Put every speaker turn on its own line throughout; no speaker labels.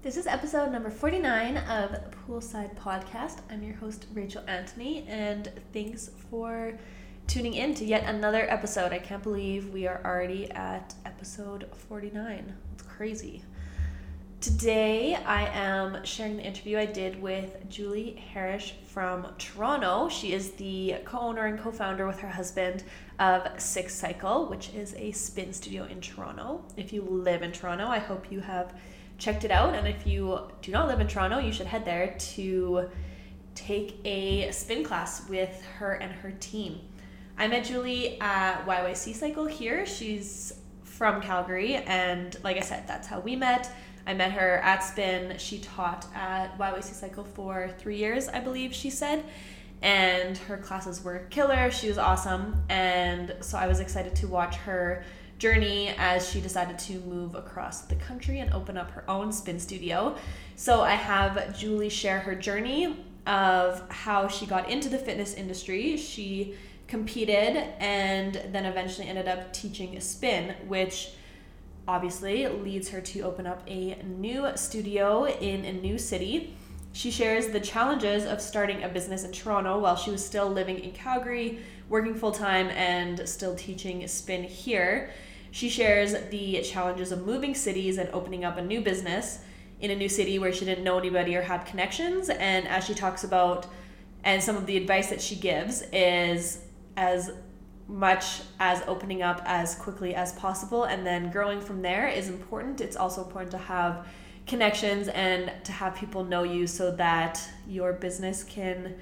This is episode number 49 of Poolside Podcast. I'm your host, Rachel Anthony, and thanks for tuning in to yet another episode. I can't believe we are already at episode 49. It's crazy. Today, I am sharing the interview I did with Julie Harish from Toronto. She is the co owner and co founder with her husband of Six Cycle, which is a spin studio in Toronto. If you live in Toronto, I hope you have checked it out. And if you do not live in Toronto, you should head there to take a spin class with her and her team. I met Julie at YYC Cycle here. She's from Calgary, and like I said, that's how we met. I met her at Spin. She taught at YYC Cycle for three years, I believe she said. And her classes were killer. She was awesome. And so I was excited to watch her journey as she decided to move across the country and open up her own spin studio. So I have Julie share her journey of how she got into the fitness industry. She competed and then eventually ended up teaching spin, which obviously leads her to open up a new studio in a new city. She shares the challenges of starting a business in Toronto while she was still living in Calgary, working full time, and still teaching spin here. She shares the challenges of moving cities and opening up a new business in a new city where she didn't know anybody or have connections. And as she talks about, and some of the advice that she gives is as much as opening up as quickly as possible and then growing from there is important. It's also important to have connections and to have people know you so that your business can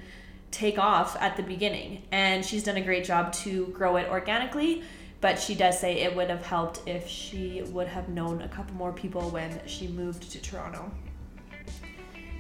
take off at the beginning. And she's done a great job to grow it organically, but she does say it would have helped if she would have known a couple more people when she moved to Toronto.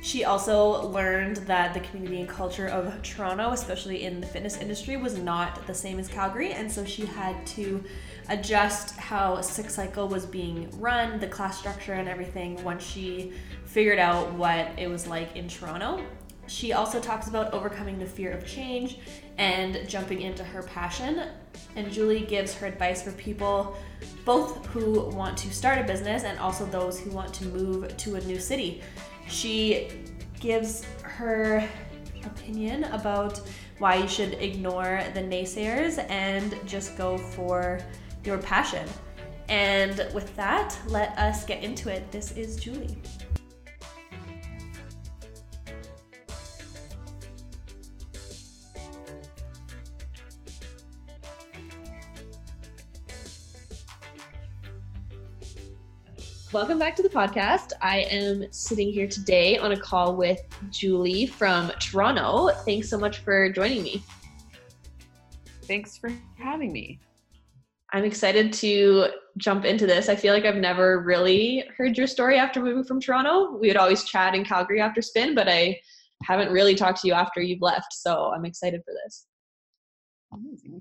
She also learned that the community and culture of Toronto, especially in the fitness industry, was not the same as Calgary, and so she had to adjust how Six Cycle was being run, the class structure, and everything once she figured out what it was like in Toronto. She also talks about overcoming the fear of change and jumping into her passion. And Julie gives her advice for people both who want to start a business and also those who want to move to a new city. She gives her opinion about why you should ignore the naysayers and just go for your passion. And with that, let us get into it. This is Julie. Welcome back to the podcast. I am sitting here today on a call with Julie from Toronto. Thanks so much for joining me.
Thanks for having me.
I'm excited to jump into this. I feel like I've never really heard your story after moving from Toronto. We would always chat in Calgary after spin, but I haven't really talked to you after you've left. So I'm excited for this.
Amazing.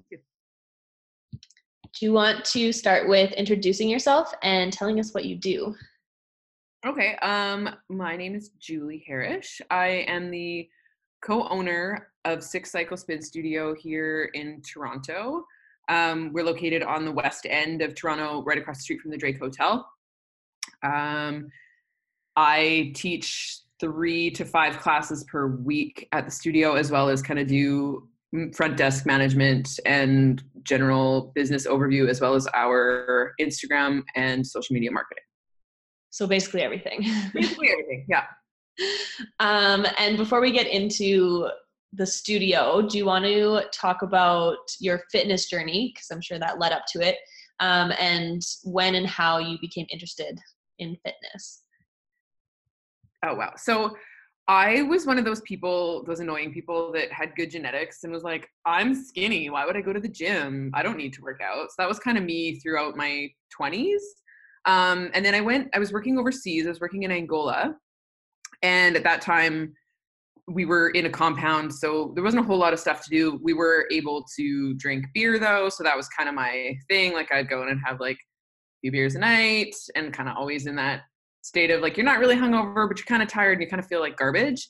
Do you want to start with introducing yourself and telling us what you do?
Okay. Um, my name is Julie Harish. I am the co-owner of Six Cycle Spin Studio here in Toronto. Um, we're located on the west end of Toronto, right across the street from the Drake Hotel. Um, I teach three to five classes per week at the studio, as well as kind of do front desk management and general business overview, as well as our Instagram and social media marketing.
So basically everything.
basically everything, yeah.
Um, and before we get into the studio, do you want to talk about your fitness journey? Because I'm sure that led up to it, um, and when and how you became interested in fitness.
Oh, wow. So I was one of those people, those annoying people that had good genetics and was like, I'm skinny. Why would I go to the gym? I don't need to work out. So that was kind of me throughout my 20s. Um, and then I went, I was working overseas, I was working in Angola. And at that time, we were in a compound, so there wasn't a whole lot of stuff to do. We were able to drink beer though, so that was kind of my thing. Like I'd go in and have like a few beers a night and kind of always in that state of like you're not really hungover, but you're kind of tired and you kind of feel like garbage.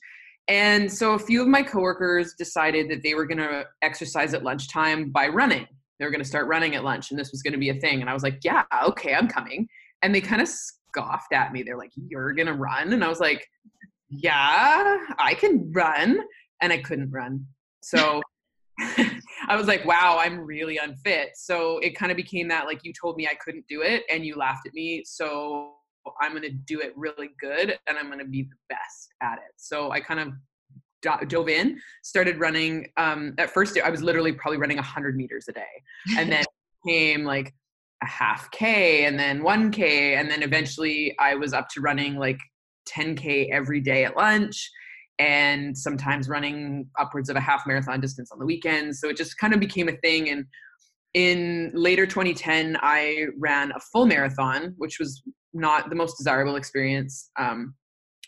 And so a few of my coworkers decided that they were going to exercise at lunchtime by running. They were going to start running at lunch and this was going to be a thing. And I was like, yeah, okay, I'm coming. And they kind of scoffed at me. They're like, "You're gonna run," and I was like, "Yeah, I can run," and I couldn't run. So I was like, "Wow, I'm really unfit." So it kind of became that like you told me I couldn't do it, and you laughed at me. So I'm gonna do it really good, and I'm gonna be the best at it. So I kind of dove in, started running. Um, at first, I was literally probably running 100 meters a day, and then came like a half K, and then 1K, and then eventually I was up to running like 10K every day at lunch, and sometimes running upwards of a half marathon distance on the weekends. So it just kind of became a thing. And in later 2010, I ran a full marathon, which was not the most desirable experience. Um,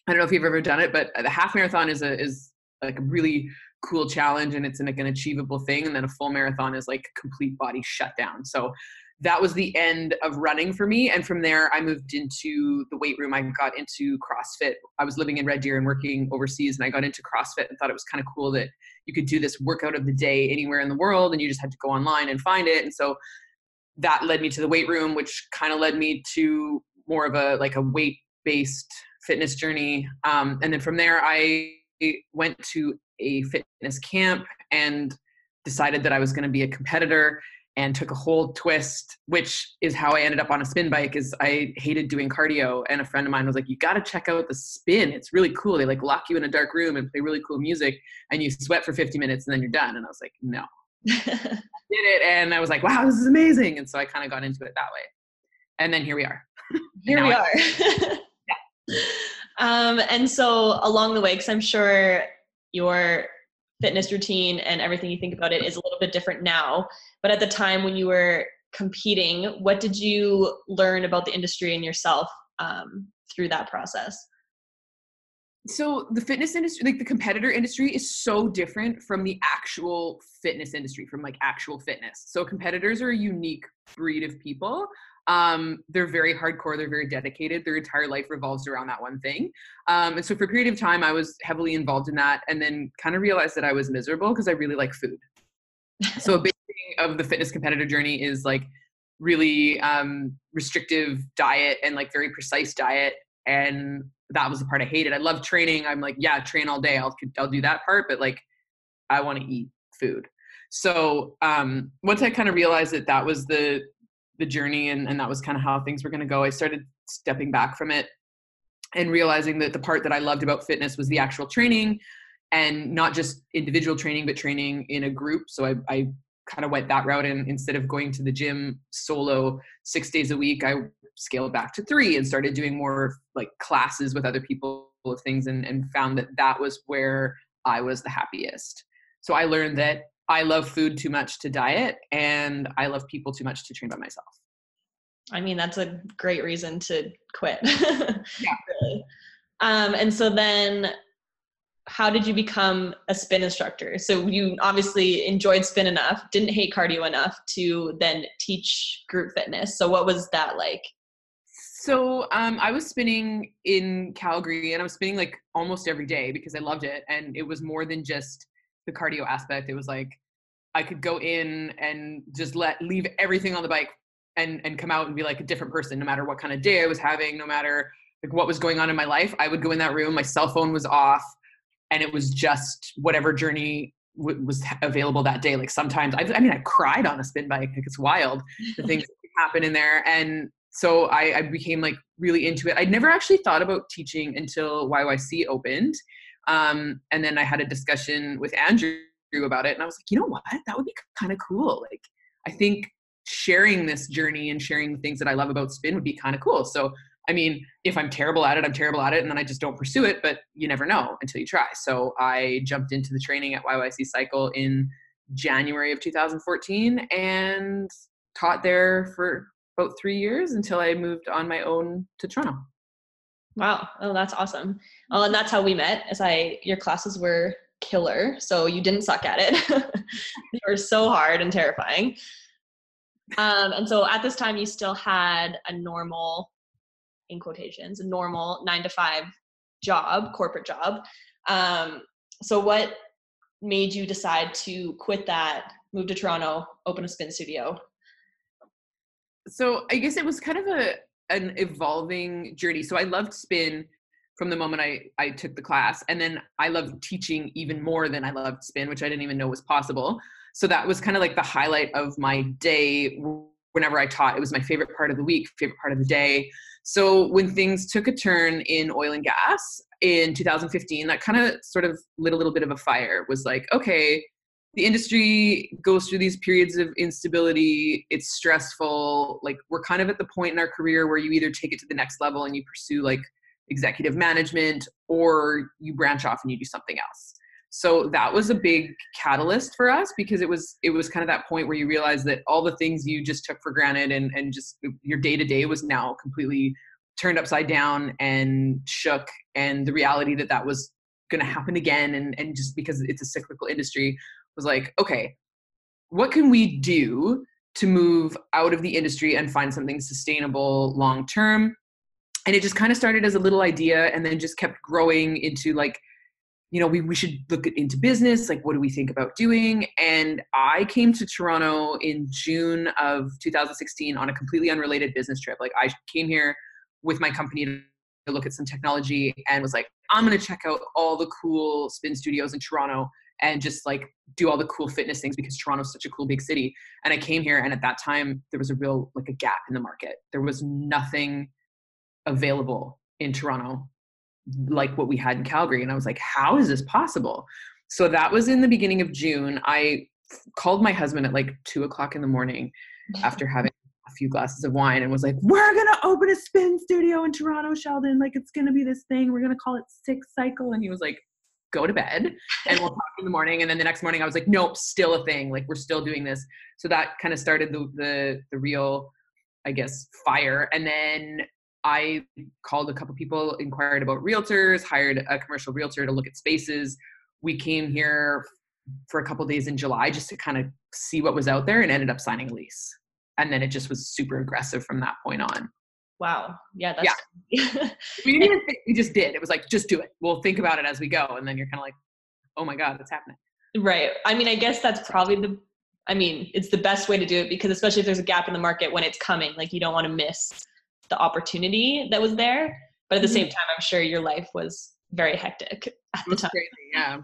I don't know if you've ever done it, but the half marathon is a is like a really cool challenge and it's like an achievable thing. And then a full marathon is like complete body shutdown. So that was the end of running for me. And from there i moved into the weight room. I got into crossfit. I was living in red deer and working overseas and i got into crossfit and thought it was kind of cool that you could do this workout of the day anywhere in the world and you just had to go online and find it. And so that led me to the weight room which kind of led me to more of a like a weight based fitness journey um, and then from there i went to a fitness camp and decided that I was going to be a competitor and took a whole twist which is how i ended up on a spin bike is i hated doing cardio and a friend of mine was like you got to check out the spin it's really cool they like lock you in a dark room and play really cool music and you sweat for 50 minutes and then you're done and i was like no. Did it and i was like wow this is amazing and so i kind of got into it that way and then here we are
here we are yeah um, and so along the way, because I'm sure your fitness routine and everything you think about it is a little bit different now. But at the time when you were competing, what did you learn about the industry and yourself um, through that process?
So the fitness industry, like the competitor industry, is so different from the actual fitness industry, from like actual fitness. So competitors are a unique breed of people. Um, they're very hardcore. They're very dedicated. Their entire life revolves around that one thing. Um, and so for a period of time, I was heavily involved in that, and then kind of realized that I was miserable because I really like food. so a big thing of the fitness competitor journey is like really um, restrictive diet and like very precise diet, and that was the part I hated. I love training. I'm like, yeah, train all day. I'll I'll do that part, but like, I want to eat food. So um, once I kind of realized that that was the the journey and, and that was kind of how things were going to go. I started stepping back from it and realizing that the part that i loved about fitness was the actual training and not just individual training but training in a group. So i, I kind of went that route and instead of going to the gym solo six days a week i scaled back to three and started doing more like classes with other people of things and, and found that that was where i was the happiest. So i learned that I love food too much to diet and I love people too much to train by myself.
I mean, that's a great reason to quit. yeah. Really. Um, and so then how did you become a spin instructor? So you obviously enjoyed spin enough, didn't hate cardio enough to then teach group fitness. So what was that like?
So um, I was spinning in Calgary and I was spinning like almost every day because I loved it. And it was more than just the cardio aspect. It was like I could go in and just let leave everything on the bike and and come out and be like a different person no matter what kind of day I was having, no matter like what was going on in my life. I would go in that room, my cell phone was off, and it was just whatever journey w- was available that day. Like sometimes, I, I, mean, I cried on a spin bike. Like it's wild the things that happen in there. And so I, I became like really into it. I'd never actually thought about teaching until YYC opened. Um, and then I had a discussion with Andrew about it, and I was like, you know what, that would be kind of cool. Like, I think sharing this journey and sharing the things that I love about spin would be kind of cool. So, I mean, if I'm terrible at it, I'm terrible at it, and then I just don't pursue it. But you never know until you try. So I jumped into the training at YYC Cycle in January of 2014 and taught there for about three years until I moved on my own to Toronto.
Wow. Oh, that's awesome. Oh, and that's how we met. As I, your classes were killer, so you didn't suck at it. they were so hard and terrifying. Um, and so at this time, you still had a normal, in quotations, a normal nine to five job, corporate job. Um, so what made you decide to quit that, move to Toronto, open a spin studio?
So I guess it was kind of a an evolving journey. So I loved spin from the moment I, I took the class. And then I loved teaching even more than I loved spin, which I didn't even know was possible. So that was kind of like the highlight of my day whenever I taught. It was my favorite part of the week, favorite part of the day. So when things took a turn in oil and gas in 2015, that kind of sort of lit a little bit of a fire. Was like, okay, the industry goes through these periods of instability. It's stressful. Like we're kind of at the point in our career where you either take it to the next level and you pursue like executive management or you branch off and you do something else so that was a big catalyst for us because it was it was kind of that point where you realize that all the things you just took for granted and and just your day to day was now completely turned upside down and shook and the reality that that was going to happen again and and just because it's a cyclical industry was like okay what can we do to move out of the industry and find something sustainable long term? And it just kind of started as a little idea and then just kept growing into like you know we, we should look into business like what do we think about doing? And i came to toronto in june of 2016 on a completely unrelated business trip. Like i came here with my company to look at some technology and was like i'm going to check out all the cool spin studios in toronto and just like do all the cool fitness things because toronto's such a cool big city and i came here and at that time there was a real like a gap in the market there was nothing available in Toronto like what we had in Calgary. And I was like, how is this possible? So that was in the beginning of June. I called my husband at like two o'clock in the morning after having a few glasses of wine and was like, we're to open a spin studio in Toronto, Sheldon. Like, it's to be this thing. We're to call it Six Cycle. And he was like, go to bed and we'll talk in the morning. And then the next morning I was like, nope, still a thing. Like, we're still doing this. So that kind of started the, the, the real, I guess, fire. And then I called a couple people, inquired about realtors, hired a commercial realtor to look at spaces. We came here for a couple days in July just to kind of see what was out there and ended up signing a lease. And then it just was super aggressive from that point on.
Wow. Yeah. That's
yeah. we didn't think, we just did. It was like, just do it. We'll think about it as we go. And then you're kind of like, oh my God, it's happening.
Right. I mean, I guess that's probably the, I mean, it's the best way to do it because especially if there's a gap in the market when it's coming, like you don't want to miss the opportunity that was there. But at the same mm-hmm. time, I'm sure your life was very hectic at the time.
Crazy, yeah.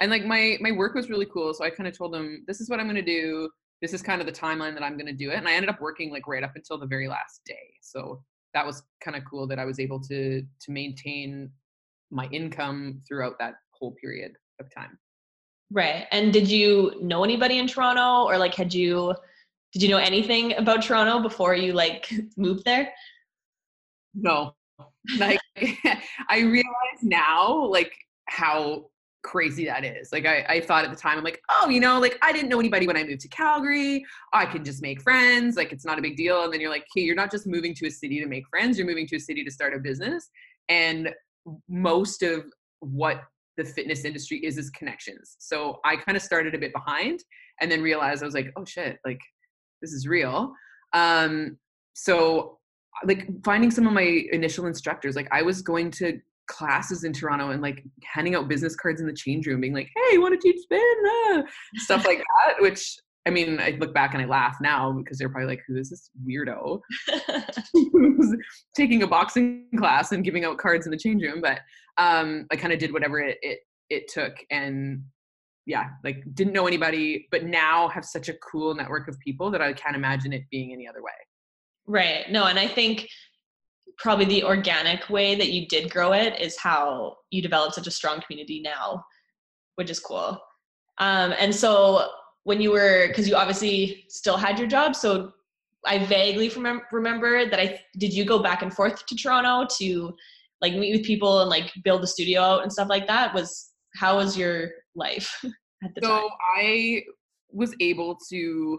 And like my my work was really cool. So I kind of told them, this is what I'm gonna do. This is kind of the timeline that I'm gonna do it. And I ended up working like right up until the very last day. So that was kind of cool that I was able to to maintain my income throughout that whole period of time.
Right. And did you know anybody in Toronto or like had you did you know anything about Toronto before you like moved there?
no like i realize now like how crazy that is. Like I, I thought at the time i'm like oh you know like i didn't know anybody when i moved to calgary. I can just make friends. Like it's not a big deal. And then you're like hey you're not just moving to a city to make friends. You're moving to a city to start a business. And most of what the fitness industry is is connections. So i kind of started a bit behind and then realized i was like oh shit like this is real. Um so like finding some of my initial instructors like i was going to classes in toronto and like handing out business cards in the change room being like hey you want to teach spin? Ah, stuff like that which i mean i look back and i laugh now because they're probably like who is this weirdo who's taking a boxing class and giving out cards in the change room? But um i kind of did whatever it, it it took and yeah like didn't know anybody but now have such a cool network of people that i can't imagine it being any other way.
Right. No, and I think probably the organic way that you did grow it is how you developed such a strong community now, which is cool. Um, and so when you were, because you obviously still had your job, so I vaguely remember, remember that I did you go back and forth to Toronto to like meet with people and like build the studio out and stuff like that. Was how was your life at the
so
time?
So I was able to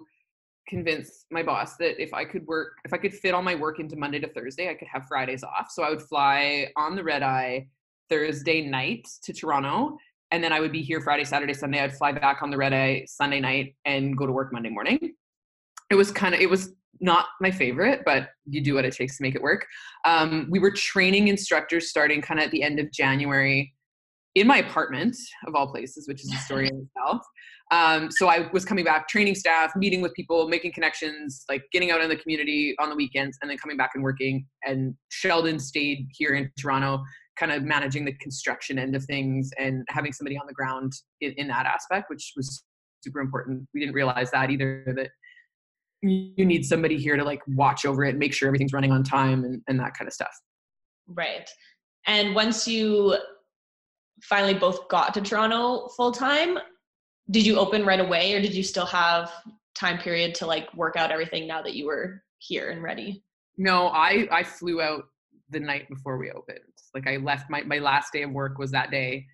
convince my boss that if I could work, if I could fit all my work into Monday to Thursday, I could have Fridays off. So I would fly on the red eye Thursday night to Toronto. And then I would be here Friday, Saturday, Sunday. I'd fly back on the red eye Sunday night and go to work Monday morning. It was kind of, it was not my favorite, but you do what it takes to make it work. Um, we were training instructors starting kind of at the end of January in my apartment of all places, which is a story in itself. Um, so I was coming back, training staff, meeting with people, making connections, like getting out in the community on the weekends, and then coming back and working. And Sheldon stayed here in Toronto, kind of managing the construction end of things and having somebody on the ground in, in that aspect, which was super important. We didn't realize that either. That you need somebody here to like watch over it, make sure everything's running on time, and, and that kind of stuff.
Right. And once you finally both got to Toronto full time, did you open right away or did you still have time period to like work out everything now that you were here and ready?
No, I I flew out the night before we opened. Like I left my my last day of work was that day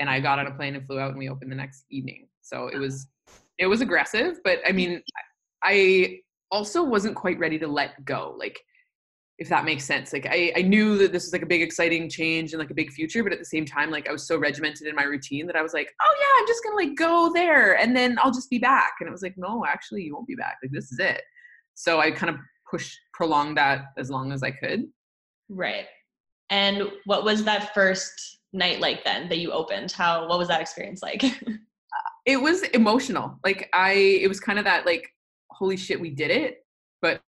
and I got on a plane and flew out and we opened the next evening. So it was ah. it was aggressive, but I mm. mean I also wasn't quite ready to let go. Like if that makes sense. Like I, I knew that this was like a big exciting change and like a big future, but at the same time, like I was so regimented in my routine that I was like, oh yeah, I'm just gonna like go there and then I'll just be back. And it was like, no, actually you won't be back. Like this is it. So I kind of pushed prolonged that as long as I could.
Right. And what was that first night like then that you opened? How what was that experience like?
it was emotional. Like I it was kind of that like, holy shit, we did it, but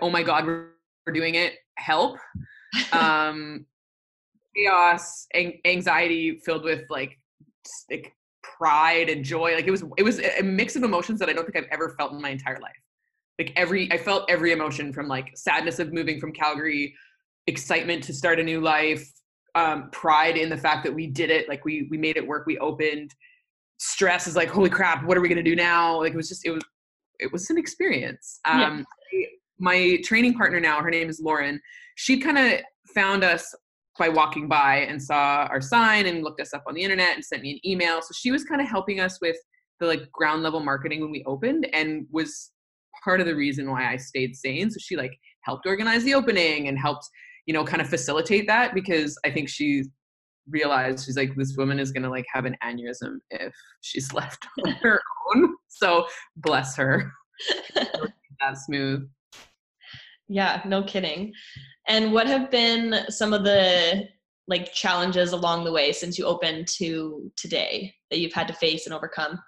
oh my God, we're for doing it help um chaos anxiety filled with like like pride and joy like it was it was a mix of emotions that i don't think i've ever felt in my entire life. Like every i felt every emotion from like sadness of moving from calgary excitement to start a new life um, pride in the fact that we did it like we we made it work we opened. Stress is like holy crap what are we going to do now? Like it was just it was it was an experience. Um yeah my training partner now, her name is Lauren, she kind of found us by walking by and saw our sign and looked us up on the internet and sent me an email. So she was kind of helping us with the like ground level marketing when we opened and was part of the reason why I stayed sane. So she like helped organize the opening and helped, you know, kind of facilitate that because I think she realized she's like this woman is going to like have an aneurysm if she's left on her own. So bless her. that smooth.
Yeah, no kidding. And what have been some of the like challenges along the way since you opened to today that you've had to face and overcome?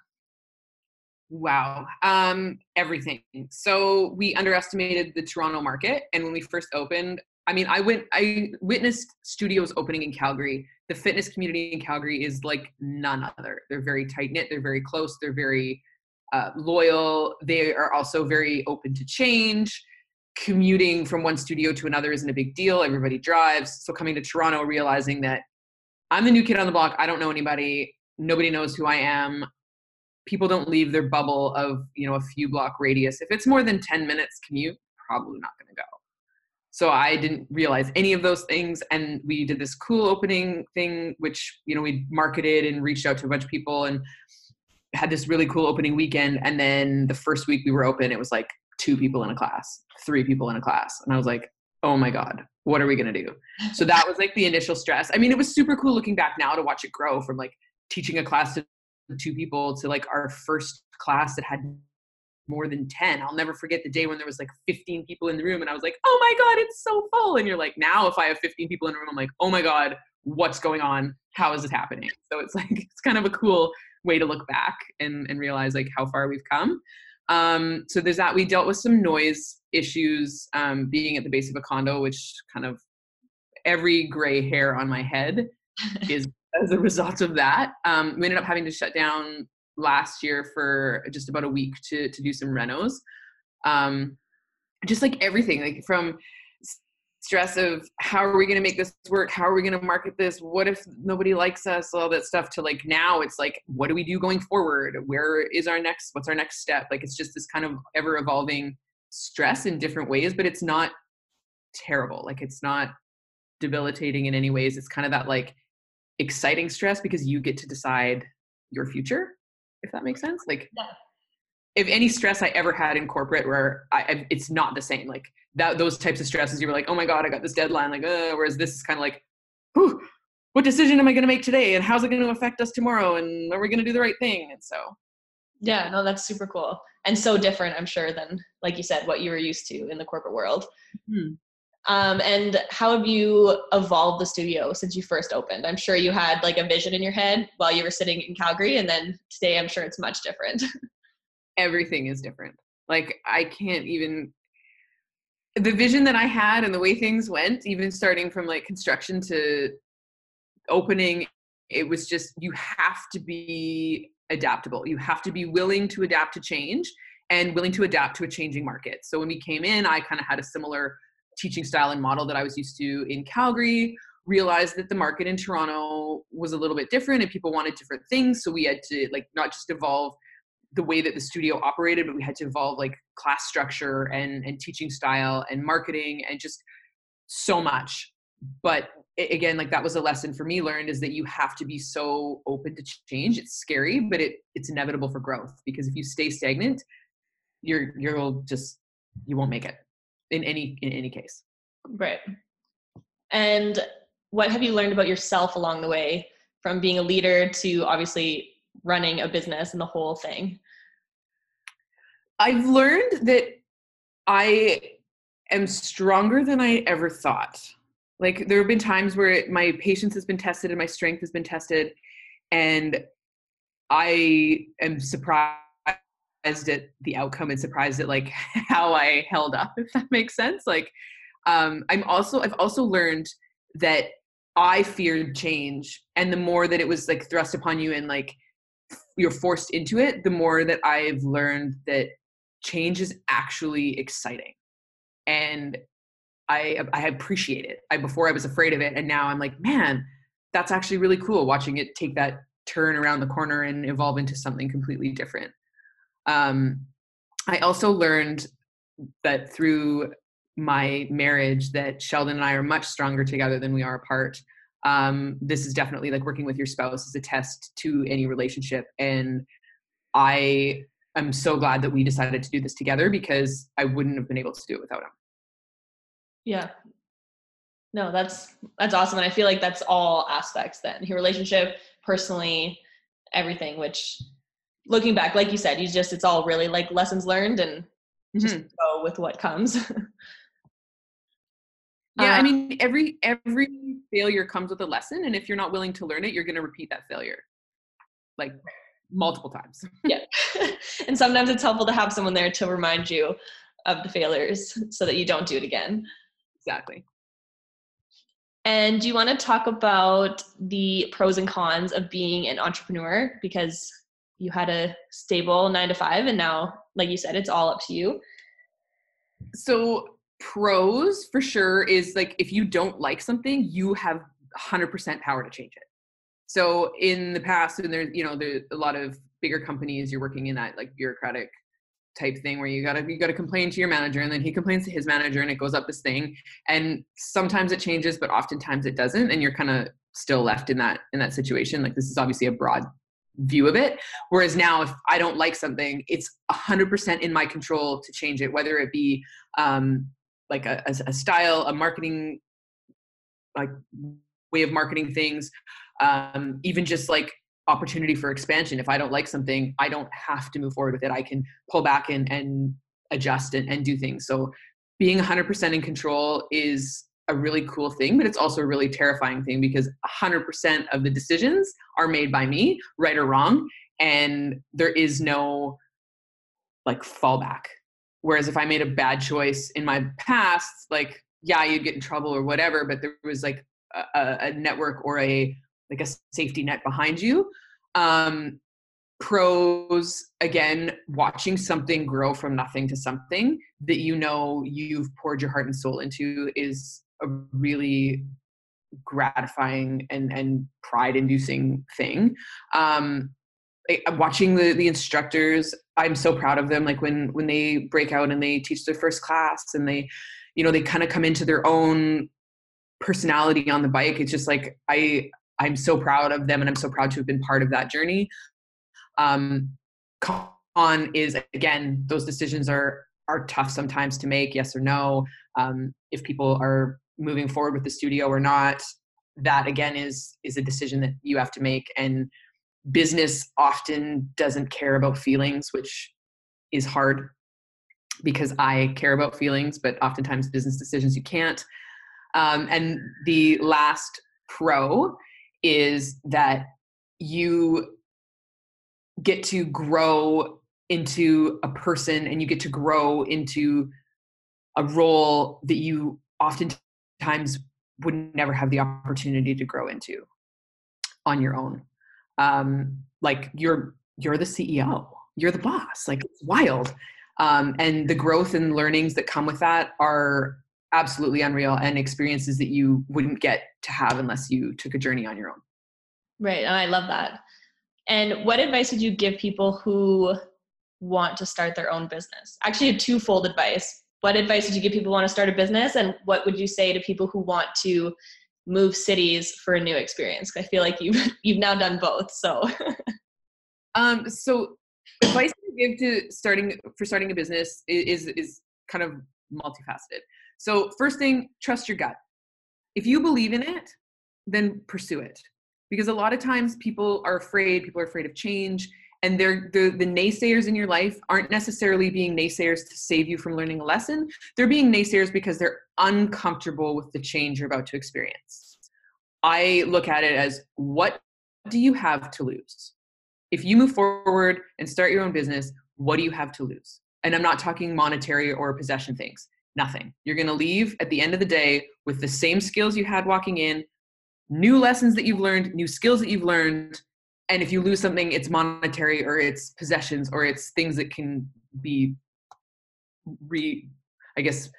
Wow. Um, everything. So we underestimated the Toronto market. And when we first opened, I mean, I went, I witnessed studios opening in Calgary. The fitness community in Calgary is like none other. They're very tight knit, they're very close, they're very uh, loyal. They are also very open to change commuting from one studio to another isn't a big deal. Everybody drives. So coming to Toronto, realizing that I'm the new kid on the block. I don't know anybody. Nobody knows who I am. People don't leave their bubble of, you know, a few block radius. If it's more than 10 minutes commute, probably not going to go. So I didn't realize any of those things. And we did this cool opening thing, which, you know, we marketed and reached out to a bunch of people and had this really cool opening weekend. And then the first week we were open, it was like two people in a class, three people in a class. And I was like, oh my God, what are we going to do? So that was like the initial stress. I mean, it was super cool looking back now to watch it grow from like teaching a class to two people to like our first class that had more than 10. I'll never forget the day when there was like 15 people in the room and I was like, oh my God, it's so full. And you're like, now if I have 15 people in the room, I'm like, oh my God, what's going on? How is this happening? So it's like, it's kind of a cool way to look back and, and realize like how far we've come. Um, so there's that. We dealt with some noise issues um, being at the base of a condo, which kind of every gray hair on my head is as a result of that. Um, we ended up having to shut down last year for just about a week to to do some renos. Um, just like everything, like from stress of how are we going to make this work? How are we going to market this? What if nobody likes us? All that stuff to like now it's like what do we do going forward? Where is our next what's our next step? Like it's just this kind of ever evolving stress in different ways but it's not terrible. Like it's not debilitating in any ways. It's kind of that like exciting stress because you get to decide your future if that makes sense. Like yeah. If any stress i ever had in corporate where I, it's not the same like that those types of stresses you were like oh my god i got this deadline like uh, whereas this is kind of like Whew, what decision am i going to make today and how's it going to affect us tomorrow and are we going to do the right thing and so
yeah no that's super cool and so different i'm sure than like you said what you were used to in the corporate world mm-hmm.
Um, and how have you evolved the studio since you first opened? I'm sure you had like a vision in your head while you were sitting in Calgary, and then today I'm sure it's much different.
Everything is different. Like I can't even the vision that I had and the way things went, even starting from like construction to opening, it was just you have to be adaptable. You have to be willing to adapt to change and willing to adapt to a changing market. So when we came in, I kind of had a similar teaching style and model that I was used to in Calgary. Realized that the market in Toronto was a little bit different and people wanted different things. So we had to like not just evolve the way that the studio operated, but we had to evolve like class structure and and teaching style and marketing and just so much. But again, like that was a lesson for me learned is that you have to be so open to change. It's scary, but it it's inevitable for growth because if you stay stagnant, you're you'll just you won't make it in any in any case.
Right. And what have you learned about yourself along the way from being a leader to obviously running a business and the whole thing?
I've learned that I am stronger than I ever thought. Like there have been times where my patience has been tested and my strength has been tested, and I am surprised at the outcome and surprised at like how I held up, if that makes sense. Like um, I'm also I've also learned that I feared change, and the more that it was like thrust upon you and like you're forced into it, the more that I've learned that change is actually exciting. And i i appreciate it. I before i was afraid of it and now i'm like man that's actually really cool watching it take that turn around the corner and evolve into something completely different. Um, i also learned that through my marriage that sheldon and i are much stronger together than we are apart um, this is definitely like working with your spouse is a test to any relationship and i I'm so glad that we decided to do this together because I wouldn't have been able to do it without him.
Yeah. No, that's that's awesome. And I feel like that's all aspects then. Your relationship, personally, everything, which looking back, like you said, you just it's all really like lessons learned and just mm-hmm. go with what comes.
yeah, uh, I mean every every failure comes with a lesson. And if you're not willing to learn it, you're gonna repeat that failure. Like multiple times.
yeah. and sometimes it's helpful to have someone there to remind you of the failures so that you don't do it again.
Exactly.
And do you want to talk about the pros and cons of being an entrepreneur? Because you had a stable nine to five, and now, like you said, it's all up to you.
So, pros for sure is like if you don't like something, you have 100% power to change it. So in the past, and there's you know there's a lot of bigger companies you're working in that like bureaucratic type thing where you gotta you gotta complain to your manager and then he complains to his manager and it goes up this thing. And sometimes it changes but oftentimes it doesn't and you're kind of still left in that in that situation. Like this is obviously a broad view of it. Whereas now if i don't like something it's 100% in my control to change it whether it be um, like a, a, style a marketing like way of marketing things um, even just like opportunity for expansion. If i don't like something i don't have to move forward with it. I can pull back and, and adjust and, and do things. So being 100% in control is a really cool thing but it's also a really terrifying thing because 100% of the decisions are made by me right or wrong and there is no like fallback whereas if i made a bad choice in my past like yeah you'd get in trouble or whatever but there was like a, a network or a like a safety net behind you. Um, pros again watching something grow from nothing to something that you know you've poured your heart and soul into is a really gratifying and and pride inducing thing um watching the the instructors i'm so proud of them like when when they break out and they teach their first class and they you know they kind of come into their own personality on the bike it's just like i I'm so proud of them and I'm so proud to have been part of that journey. Um, con is again, those decisions are are tough sometimes to make, yes or no. Um, if people are moving forward with the studio or not, that again is is a decision that you have to make. And business often doesn't care about feelings, which is hard. because I care about feelings, but oftentimes business decisions you can't. Um, and the last pro is that you get to grow into a person and you get to grow into a role that you oftentimes would never have the opportunity to grow into on your own um, like you're you're the ceo you're the boss like it's wild. Um, and the growth and learnings that come with that are absolutely unreal and experiences that you wouldn't get to have unless you took a journey on your own.
Right and i love that. And what advice would you give people who want to start their own business? Actually a twofold advice. What advice would you give people who want to start a business and what would you say to people who want to move cities for a new experience i feel like you've you've now done both so
um so advice to give to starting for starting a business is is kind of multifaceted. So first thing, trust your gut. If you believe in it, then pursue it. Because a lot of times people are afraid, people are afraid of change, and they're the, the naysayers in your life aren't necessarily being naysayers to save you from learning a lesson. They're being naysayers because they're uncomfortable with the change you're about to experience. I look at it as what do you have to lose? if you move forward and start your own business, what do you have to lose? And I'm not talking monetary or possession things, nothing. You're going to leave at the end of the day with the same skills you had walking in, new lessons that you've learned, new skills that you've learned. And if you lose something, it's monetary or it's possessions or it's things that can be re, I guess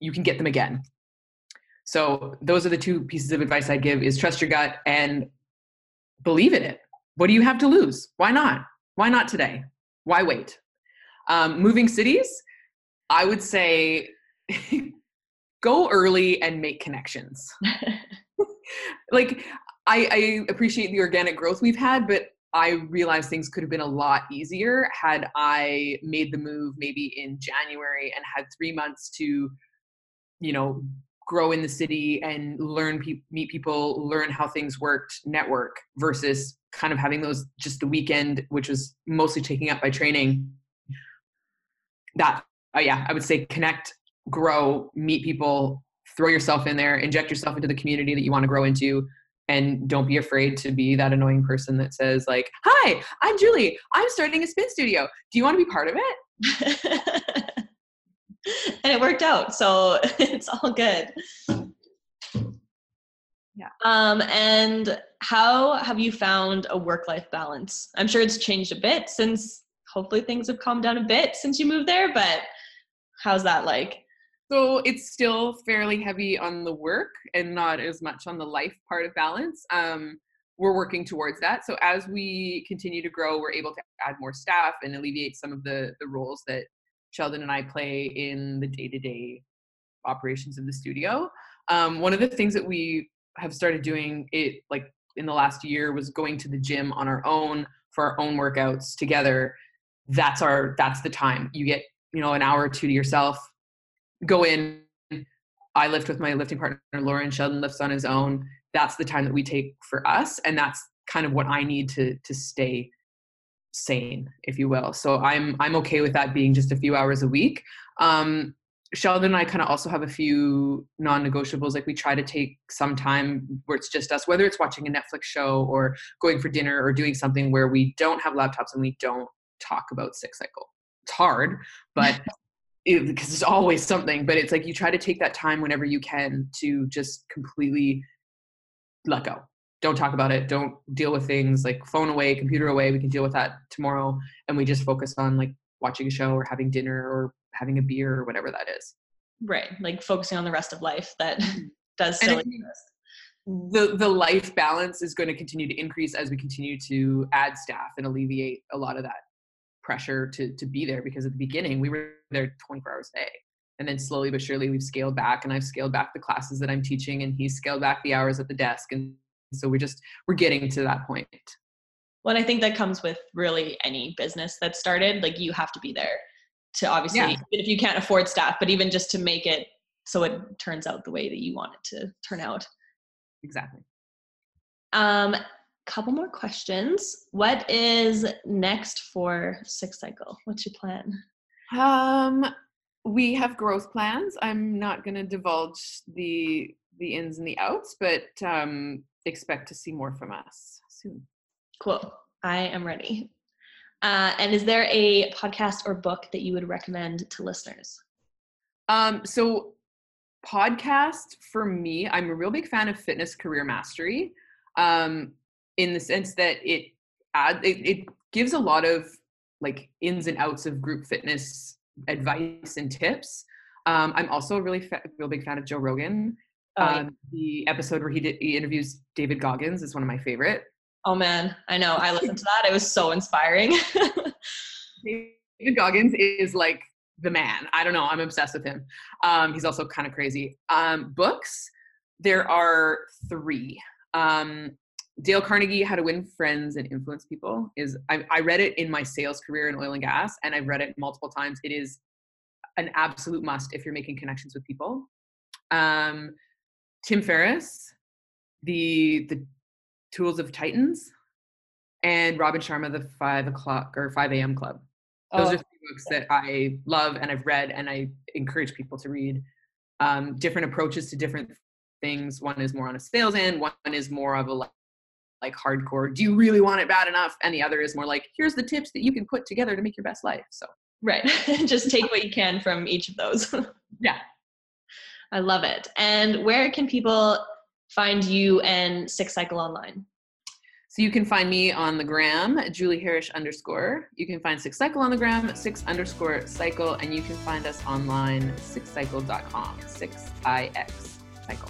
you can get them again. So those are the two pieces of advice I'd give is trust your gut and believe in it what do you have to lose? Why not? Why not today? Why wait? Um, moving cities, I would say go early and make connections. like, I, I appreciate the organic growth we've had, but I realized things could have been a lot easier had I made the move maybe in January and had three months to, you know, grow in the city and learn pe- meet people learn how things worked network versus kind of having those just the weekend which was mostly taking up by training. That uh, yeah i would say connect grow meet people throw yourself in there inject yourself into the community that you want to grow into and don't be afraid to be that annoying person that says like hi i'm julie i'm starting a spin studio do you want to be part of it
and it worked out. So it's all good.
Yeah.
Um, and how have you found a work life balance? I'm sure it's changed a bit since hopefully things have calmed down a bit since you moved there, but how's that like?
So it's still fairly heavy on the work and not as much on the life part of balance. Um, we're working towards that. So as we continue to grow, we're able to add more staff and alleviate some of the the roles that Sheldon and I play in the day to day operations of the studio. Um, one of the things that we have started doing it like in the last year was going to the gym on our own for our own workouts together. That's our that's the time you get you know an hour or two to yourself. Go in. I lift with my lifting partner Lauren. Sheldon lifts on his own. That's the time that we take for us, and that's kind of what I need to to stay sane, if you will. So I'm I'm okay with that being just a few hours a week. Um, Sheldon and I kind of also have a few non-negotiables. Like we try to take some time where it's just us, whether it's watching a Netflix show or going for dinner or doing something where we don't have laptops and we don't talk about Six Cycle. It's hard, but it, because there's always something. But it's like you try to take that time whenever you can to just completely let go don't talk about it don't deal with things like phone away computer away we can deal with that tomorrow and we just focus on like watching a show or having dinner or having a beer or whatever that is
right like focusing on the rest of life that mm-hmm. does still exist
the the life balance is going to continue to increase as we continue to add staff and alleviate a lot of that pressure to to be there because at the beginning we were there 24 hours a day. And then slowly but surely we've scaled back and i've scaled back the classes that i'm teaching and he's scaled back the hours at the desk. And so we're just we're getting to that point.
Well i think that comes with really any business that started like you have to be there to obviously yeah. if you can't afford staff but even just to make it so it turns out the way that you want it to turn out.
Exactly.
Um couple more questions what is next for Six Cycle what's your plan
um we have growth plans. I'm not going to divulge the the ins and the outs, but um, expect to see more from us soon.
Cool. I am ready. Uh, and is there a podcast or book that you would recommend to listeners?
Um, so, podcast for me, I'm a real big fan of Fitness Career Mastery, um, in the sense that it add it, it gives a lot of like ins and outs of group fitness advice and tips. Um, I'm also a really fa- real big fan of Joe Rogan.
Oh, yeah.
Um, the episode where he did he interviews David Goggins is one of my favorite.
Oh man, I know. I listened to that. It was so inspiring.
David Goggins is like the man. I don't know. I'm obsessed with him. Um, he's also kind of crazy. Um, books, there are three. Um, Dale Carnegie, How to Win Friends and Influence People, is I, I read it in my sales career in oil and gas, and I've read it multiple times. It is an absolute must if you're making connections with people. Um, Tim Ferriss, the the Tools of Titans, and Robin Sharma, the Five O'clock or Five A.M. Club. Those
Oh,
are three books that I love and I've read, and I encourage people to read. Um, different approaches to different things. One is more on a sales end. One is more of a like hardcore. Do you really want it bad enough? And the other is more like, here's the tips that you can put together to make your best life. So
right. Just take what you can from each of those.
yeah,
I love it. And where can people find you and Six Cycle online?
So you can find me on the gram, Julie Harris underscore. You can find Six Cycle on the gram, six underscore cycle, and you can find us online, sixcycle.com, six I X cycle.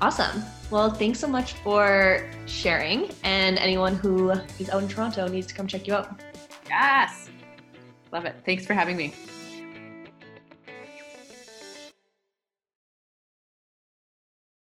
Awesome. Well, thanks so much for sharing. And anyone who is out in Toronto needs to come check you out.
Yes. Love it. Thanks for having me.